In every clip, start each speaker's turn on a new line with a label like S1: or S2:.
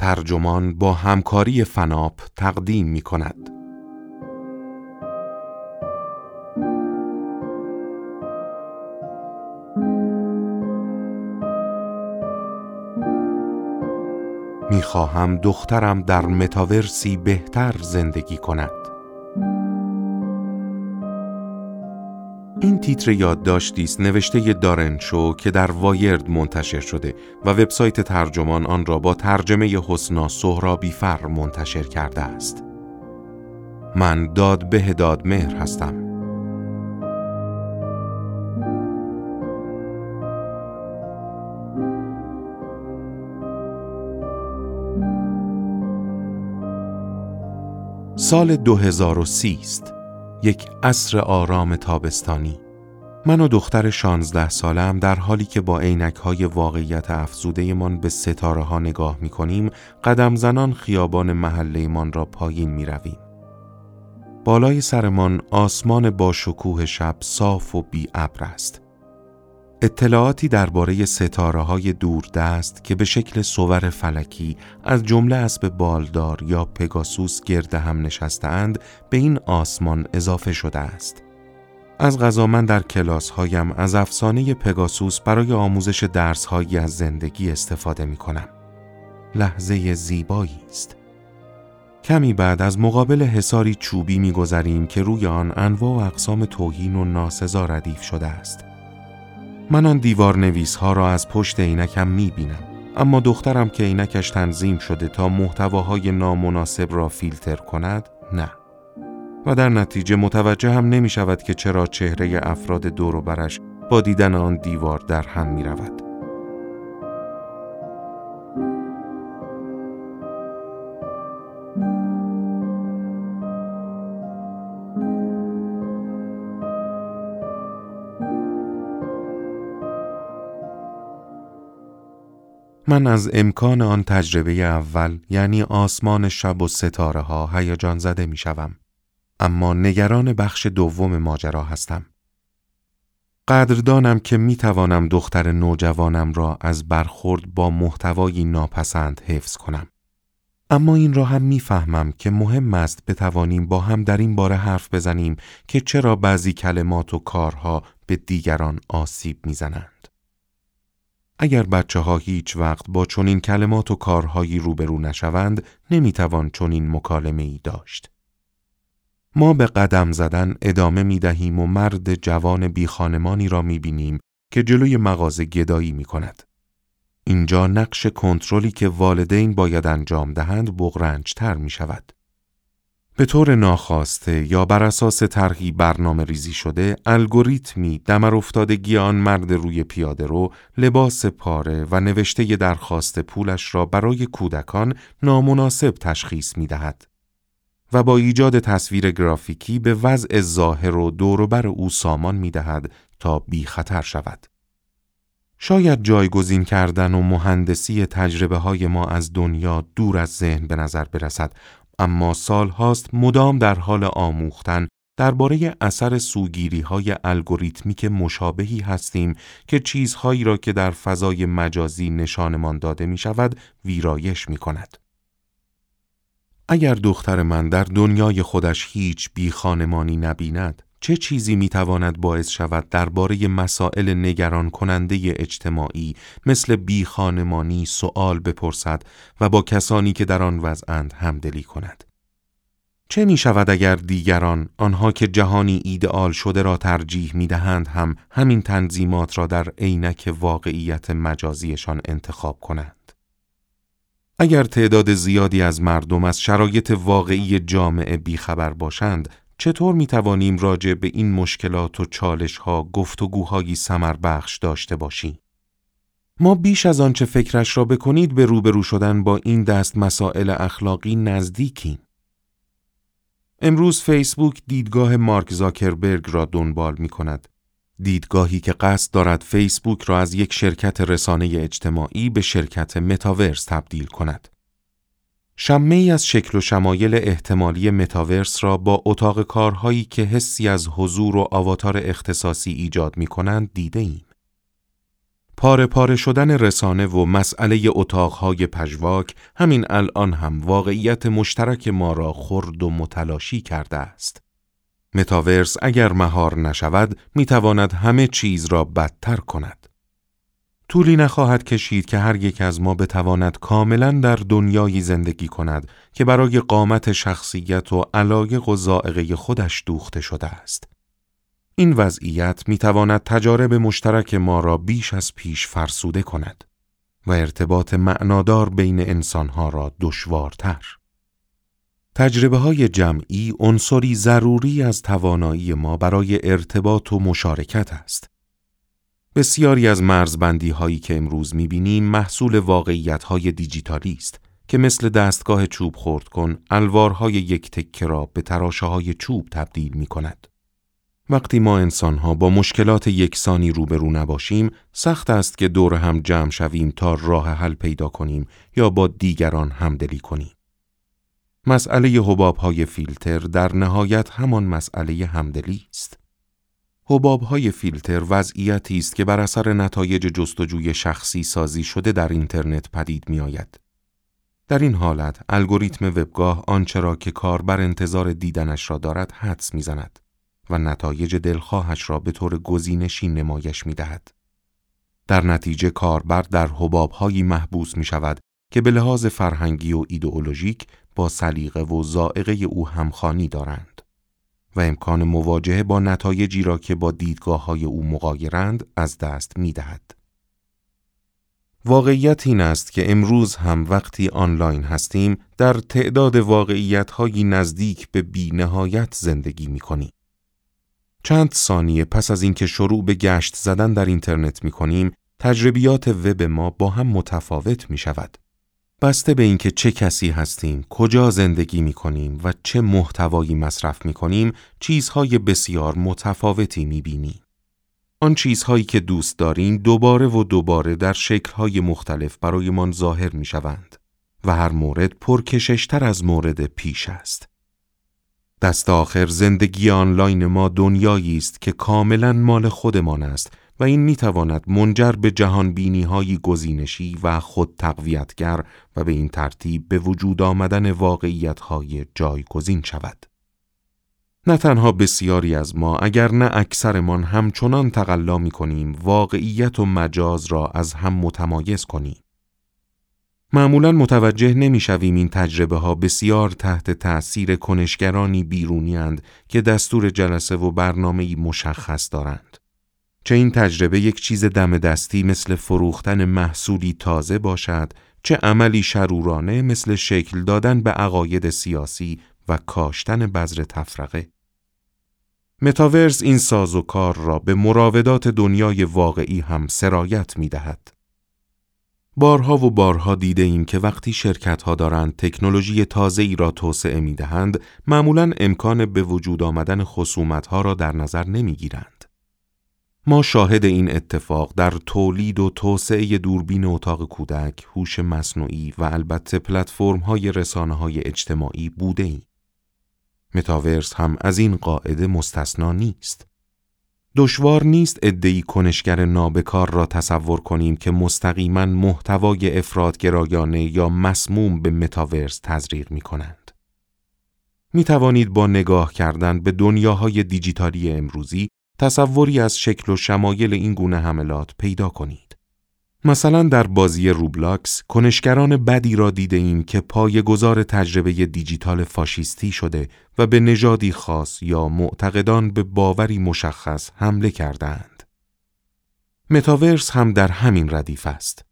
S1: ترجمان با همکاری فناپ تقدیم می کند. می خواهم دخترم در متاورسی بهتر زندگی کند. تیتر یادداشتی است نوشته دارنشو که در وایرد منتشر شده و وبسایت ترجمان آن را با ترجمه حسنا سهرابی فر منتشر کرده است. من داد به داد مهر هستم. سال 2030 است. یک عصر آرام تابستانی من و دختر شانزده سالم در حالی که با عینک های واقعیت افزوده من به ستاره ها نگاه می کنیم قدم زنان خیابان محله من را پایین می رویم. بالای سرمان آسمان با شکوه شب صاف و بی ابر است. اطلاعاتی درباره ستاره های دوردست که به شکل صور فلکی از جمله اسب بالدار یا پگاسوس گرد هم نشستهاند به این آسمان اضافه شده است. از غذا من در کلاس هایم از افسانه پگاسوس برای آموزش درس هایی از زندگی استفاده می کنم. لحظه زیبایی است. کمی بعد از مقابل حساری چوبی میگذریم که روی آن انواع و اقسام توهین و ناسزا ردیف شده است. من آن دیوار نویس ها را از پشت عینکم می بینم. اما دخترم که عینکش تنظیم شده تا محتواهای نامناسب را فیلتر کند نه و در نتیجه متوجه هم نمی شود که چرا چهره افراد دور و برش با دیدن آن دیوار در هم می رود. من از امکان آن تجربه اول یعنی آسمان شب و ستاره ها هیجان زده می شوم. اما نگران بخش دوم ماجرا هستم. قدردانم که می توانم دختر نوجوانم را از برخورد با محتوایی ناپسند حفظ کنم. اما این را هم می‌فهمم که مهم است بتوانیم با هم در این باره حرف بزنیم که چرا بعضی کلمات و کارها به دیگران آسیب می‌زنند. اگر بچه ها هیچ وقت با چنین کلمات و کارهایی روبرو نشوند نمی‌توان چنین مکالمه ای داشت. ما به قدم زدن ادامه می دهیم و مرد جوان بی خانمانی را می بینیم که جلوی مغازه گدایی می کند. اینجا نقش کنترلی که والدین باید انجام دهند بغرنجتر می شود. به طور ناخواسته یا بر اساس طرحی برنامه ریزی شده الگوریتمی دمر افتادگی آن مرد روی پیاده رو لباس پاره و نوشته درخواست پولش را برای کودکان نامناسب تشخیص می دهد. و با ایجاد تصویر گرافیکی به وضع ظاهر و دوروبر او سامان می دهد تا بی خطر شود. شاید جایگزین کردن و مهندسی تجربه های ما از دنیا دور از ذهن به نظر برسد اما سال هاست مدام در حال آموختن درباره اثر سوگیری های الگوریتمیک مشابهی هستیم که چیزهایی را که در فضای مجازی نشانمان داده می شود ویرایش می کند. اگر دختر من در دنیای خودش هیچ بی خانمانی نبیند، چه چیزی می تواند باعث شود درباره مسائل نگران کننده اجتماعی مثل بی خانمانی سوال بپرسد و با کسانی که در آن وضعند همدلی کند؟ چه می شود اگر دیگران آنها که جهانی ایدئال شده را ترجیح می دهند هم همین تنظیمات را در عینک واقعیت مجازیشان انتخاب کنند؟ اگر تعداد زیادی از مردم از شرایط واقعی جامعه بیخبر باشند چطور می توانیم راجع به این مشکلات و چالش ها گفتگوهایی سمر بخش داشته باشیم؟ ما بیش از آنچه فکرش را بکنید به روبرو شدن با این دست مسائل اخلاقی نزدیکیم. امروز فیسبوک دیدگاه مارک زاکربرگ را دنبال می کند. دیدگاهی که قصد دارد فیسبوک را از یک شرکت رسانه اجتماعی به شرکت متاورس تبدیل کند. شمه ای از شکل و شمایل احتمالی متاورس را با اتاق کارهایی که حسی از حضور و آواتار اختصاصی ایجاد می کنند دیده ایم. پاره پاره شدن رسانه و مسئله اتاقهای پژواک همین الان هم واقعیت مشترک ما را خرد و متلاشی کرده است. متاورس اگر مهار نشود می‌تواند همه چیز را بدتر کند. طولی نخواهد کشید که هر یک از ما بتواند کاملا در دنیایی زندگی کند که برای قامت شخصیت و علایق و زائقه خودش دوخته شده است. این وضعیت می تواند تجارب مشترک ما را بیش از پیش فرسوده کند و ارتباط معنادار بین انسانها را دشوارتر. تجربه های جمعی عنصری ضروری از توانایی ما برای ارتباط و مشارکت است. بسیاری از مرزبندی هایی که امروز می بینیم محصول واقعیت های دیجیتالی است که مثل دستگاه چوب خورد کن الوارهای یک تکه را به تراشه های چوب تبدیل می کند. وقتی ما انسانها با مشکلات یکسانی روبرو نباشیم، سخت است که دور هم جمع شویم تا راه حل پیدا کنیم یا با دیگران همدلی کنیم. مسئله حباب های فیلتر در نهایت همان مسئله همدلی است. حباب های فیلتر وضعیتی است که بر اثر نتایج جستجوی شخصی سازی شده در اینترنت پدید می آید. در این حالت الگوریتم وبگاه آنچه را که کاربر انتظار دیدنش را دارد حدس می‌زند و نتایج دلخواهش را به طور گزینشی نمایش می دهد. در نتیجه کاربر در حبابهایی محبوس می شود که به لحاظ فرهنگی و ایدئولوژیک با سلیقه و زائقه او همخانی دارند و امکان مواجهه با نتایجی را که با دیدگاه های او مقایرند از دست می دهد. واقعیت این است که امروز هم وقتی آنلاین هستیم در تعداد واقعیت های نزدیک به بی نهایت زندگی می کنیم. چند ثانیه پس از اینکه شروع به گشت زدن در اینترنت می کنیم، تجربیات وب ما با هم متفاوت می شود. بسته به اینکه چه کسی هستیم، کجا زندگی می کنیم و چه محتوایی مصرف می کنیم، چیزهای بسیار متفاوتی می بینیم. آن چیزهایی که دوست داریم دوباره و دوباره در شکلهای مختلف برایمان ظاهر می شوند و هر مورد پرکششتر از مورد پیش است. دست آخر زندگی آنلاین ما دنیایی است که کاملا مال خودمان است و این می تواند منجر به جهان بینی های گزینشی و خود تقویتگر و به این ترتیب به وجود آمدن واقعیت های جایگزین شود. نه تنها بسیاری از ما اگر نه اکثرمان همچنان تقلا می کنیم واقعیت و مجاز را از هم متمایز کنیم. معمولا متوجه نمی‌شویم این تجربه ها بسیار تحت تأثیر کنشگرانی بیرونی اند که دستور جلسه و برنامه مشخص دارند. چه این تجربه یک چیز دم دستی مثل فروختن محصولی تازه باشد، چه عملی شرورانه مثل شکل دادن به عقاید سیاسی و کاشتن بذر تفرقه. متاورس این ساز و کار را به مراودات دنیای واقعی هم سرایت می دهد. بارها و بارها دیده ایم که وقتی شرکت ها دارند تکنولوژی تازه ای را توسعه می دهند، معمولا امکان به وجود آمدن خصومت ها را در نظر نمی گیرند. ما شاهد این اتفاق در تولید و توسعه دوربین اتاق کودک، هوش مصنوعی و البته پلتفرم های رسانه های اجتماعی بوده ایم. متاورس هم از این قاعده مستثنا نیست. دشوار ادهی ادعی کنشگر نابکار را تصور کنیم که مستقیما محتوای افرادگرایانه یا مسموم به متاورس تزریق می کنند. می توانید با نگاه کردن به دنیاهای دیجیتالی امروزی تصوری از شکل و شمایل این گونه حملات پیدا کنید. مثلا در بازی روبلاکس کنشگران بدی را دیده ایم که پای گذار تجربه دیجیتال فاشیستی شده و به نژادی خاص یا معتقدان به باوری مشخص حمله کردند. متاورس هم در همین ردیف است.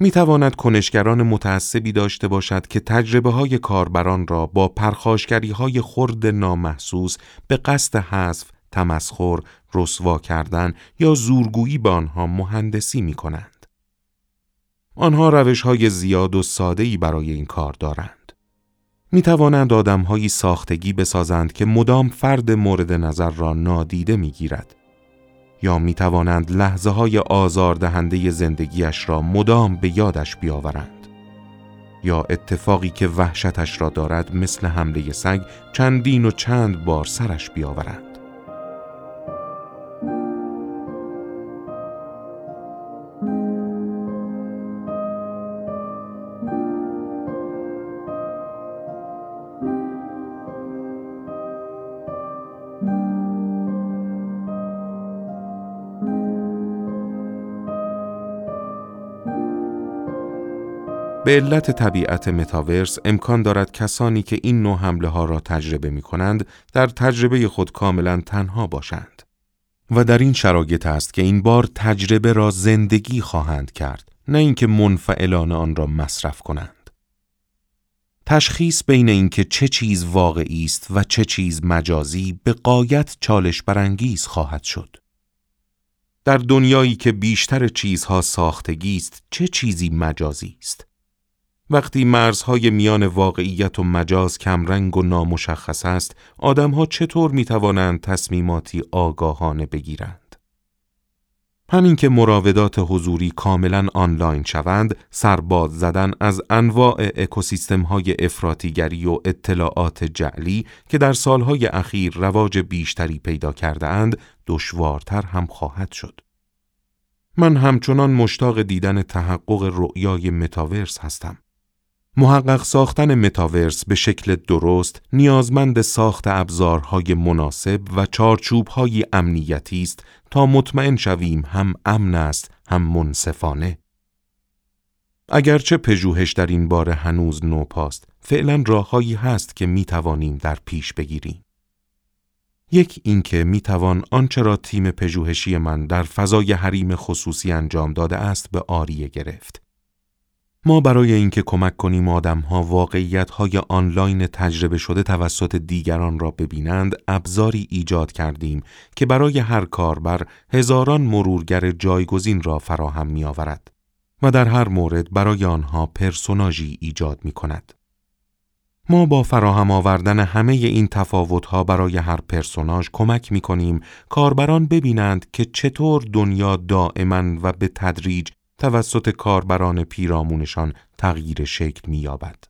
S1: می تواند کنشگران متعصبی داشته باشد که تجربه های کاربران را با پرخاشگری های خرد نامحسوس به قصد حذف، تمسخر، رسوا کردن یا زورگویی به آنها مهندسی می کنند. آنها روش های زیاد و ساده برای این کار دارند. می توانند آدم هایی ساختگی بسازند که مدام فرد مورد نظر را نادیده می گیرد. یا می توانند لحظه های آزاردهنده زندگیش را مدام به یادش بیاورند. یا اتفاقی که وحشتش را دارد مثل حمله سگ چندین و چند بار سرش بیاورند. به علت طبیعت متاورس امکان دارد کسانی که این نوع حمله ها را تجربه می کنند در تجربه خود کاملا تنها باشند. و در این شرایط است که این بار تجربه را زندگی خواهند کرد نه اینکه منفعلان آن را مصرف کنند. تشخیص بین اینکه چه چیز واقعی است و چه چیز مجازی به قایت چالش برانگیز خواهد شد. در دنیایی که بیشتر چیزها ساختگی است چه چیزی مجازی است وقتی مرزهای میان واقعیت و مجاز کمرنگ و نامشخص است آدمها چطور می توانند تصمیماتی آگاهانه بگیرند همین که مراودات حضوری کاملا آنلاین شوند، سرباز زدن از انواع اکوسیستم های افراتیگری و اطلاعات جعلی که در سالهای اخیر رواج بیشتری پیدا کرده اند، دشوارتر هم خواهد شد. من همچنان مشتاق دیدن تحقق رؤیای متاورس هستم. محقق ساختن متاورس به شکل درست نیازمند ساخت ابزارهای مناسب و چارچوبهای امنیتی است تا مطمئن شویم هم امن است هم منصفانه. اگرچه پژوهش در این باره هنوز نوپاست، فعلا راههایی هست که می توانیم در پیش بگیریم. یک اینکه می توان آنچه را تیم پژوهشی من در فضای حریم خصوصی انجام داده است به آریه گرفت. ما برای اینکه کمک کنیم آدمها واقعیت‌های آنلاین تجربه شده توسط دیگران را ببینند، ابزاری ایجاد کردیم که برای هر کاربر هزاران مرورگر جایگزین را فراهم می‌آورد و در هر مورد برای آنها پرسوناژی ایجاد می‌کند. ما با فراهم آوردن همه این تفاوت‌ها برای هر پرسوناژ کمک می‌کنیم کاربران ببینند که چطور دنیا دائما و به تدریج توسط کاربران پیرامونشان تغییر شکل می‌یابد.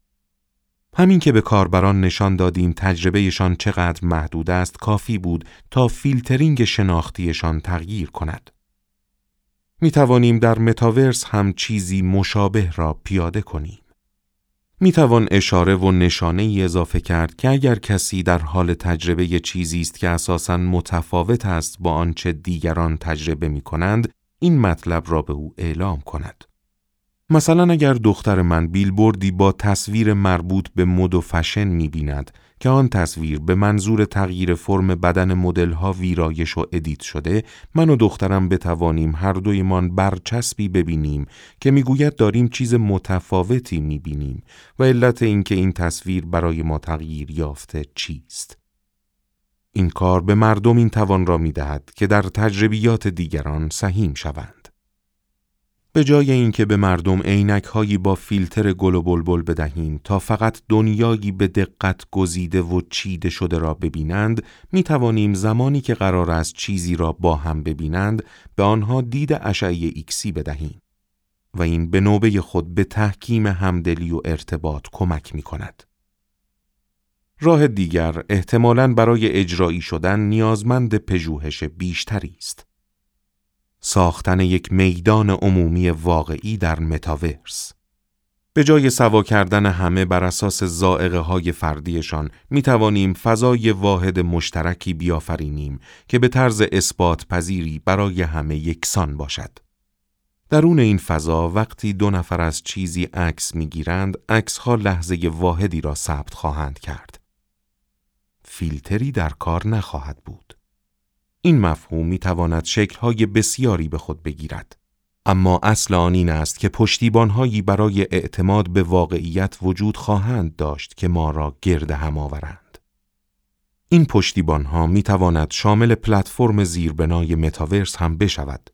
S1: همین که به کاربران نشان دادیم تجربهشان چقدر محدود است کافی بود تا فیلترینگ شناختیشان تغییر کند. می توانیم در متاورس هم چیزی مشابه را پیاده کنیم. می توان اشاره و نشانه ای اضافه کرد که اگر کسی در حال تجربه چیزی است که اساساً متفاوت است با آنچه دیگران تجربه می کنند این مطلب را به او اعلام کند. مثلا اگر دختر من بیلبوردی با تصویر مربوط به مد و فشن می بیند که آن تصویر به منظور تغییر فرم بدن مدلها ویرایش و edit شده من و دخترم بتوانیم هر دویمان برچسبی ببینیم که می‌گوید داریم چیز متفاوتی می بینیم و علت اینکه این تصویر برای ما تغییر یافته چیست این کار به مردم این توان را می دهد که در تجربیات دیگران سهیم شوند. به جای اینکه به مردم عینک هایی با فیلتر گل و بلبل بدهیم تا فقط دنیایی به دقت گزیده و چیده شده را ببینند می توانیم زمانی که قرار است چیزی را با هم ببینند به آنها دید اشعه ایکسی بدهیم و این به نوبه خود به تحکیم همدلی و ارتباط کمک می کند. راه دیگر احتمالاً برای اجرایی شدن نیازمند پژوهش بیشتری است. ساختن یک میدان عمومی واقعی در متاورس به جای سوا کردن همه بر اساس زائقه های فردیشان می توانیم فضای واحد مشترکی بیافرینیم که به طرز اثبات پذیری برای همه یکسان باشد. درون این فضا وقتی دو نفر از چیزی عکس می‌گیرند ها لحظه واحدی را ثبت خواهند کرد. فیلتری در کار نخواهد بود. این مفهوم می تواند شکلهای بسیاری به خود بگیرد. اما اصل آن این است که پشتیبانهایی برای اعتماد به واقعیت وجود خواهند داشت که ما را گرد هم آورند. این پشتیبانها می تواند شامل پلتفرم زیربنای متاورس هم بشود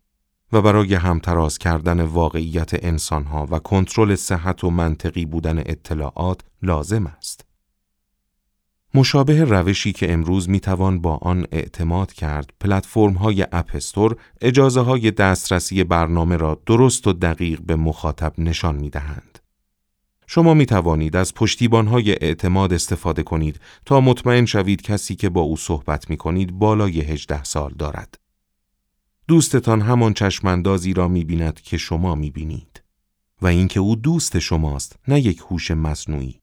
S1: و برای همتراز کردن واقعیت انسانها و کنترل صحت و منطقی بودن اطلاعات لازم است. مشابه روشی که امروز می‌توان با آن اعتماد کرد پلتفرم های اپستور اجازه های دسترسی برنامه را درست و دقیق به مخاطب نشان می دهند. شما می توانید از پشتیبان های اعتماد استفاده کنید تا مطمئن شوید کسی که با او صحبت می کنید بالای 18 سال دارد. دوستتان همان چشماندازی را می بیند که شما می بینید و اینکه او دوست شماست نه یک هوش مصنوعی.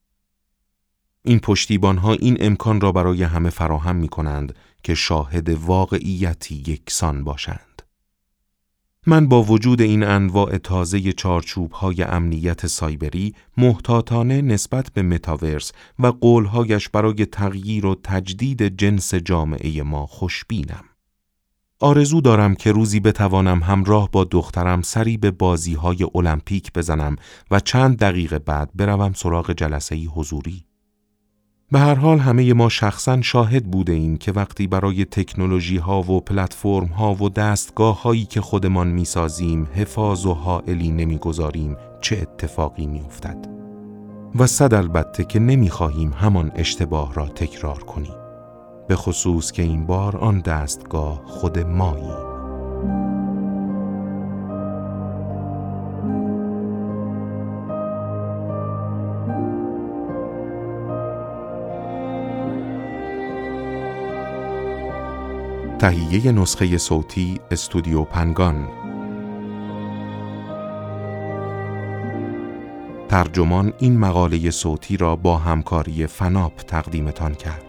S1: این پشتیبان ها این امکان را برای همه فراهم می کنند که شاهد واقعیتی یکسان باشند. من با وجود این انواع تازه چارچوب های امنیت سایبری محتاطانه نسبت به متاورس و قولهایش برای تغییر و تجدید جنس جامعه ما خوشبینم. آرزو دارم که روزی بتوانم همراه با دخترم سری به بازی های المپیک بزنم و چند دقیقه بعد بروم سراغ جلسه حضوری. به هر حال همه ما شخصا شاهد بوده ایم که وقتی برای تکنولوژی ها و پلتفرم ها و دستگاه هایی که خودمان می سازیم حفاظ و حائلی نمی گذاریم چه اتفاقی می افتد. و صد البته که نمی خواهیم همان اشتباه را تکرار کنیم. به خصوص که این بار آن دستگاه خود ماییم. تهیه نسخه صوتی استودیو پنگان. ترجمان این مقاله صوتی را با همکاری فناپ تقدیمتان کرد.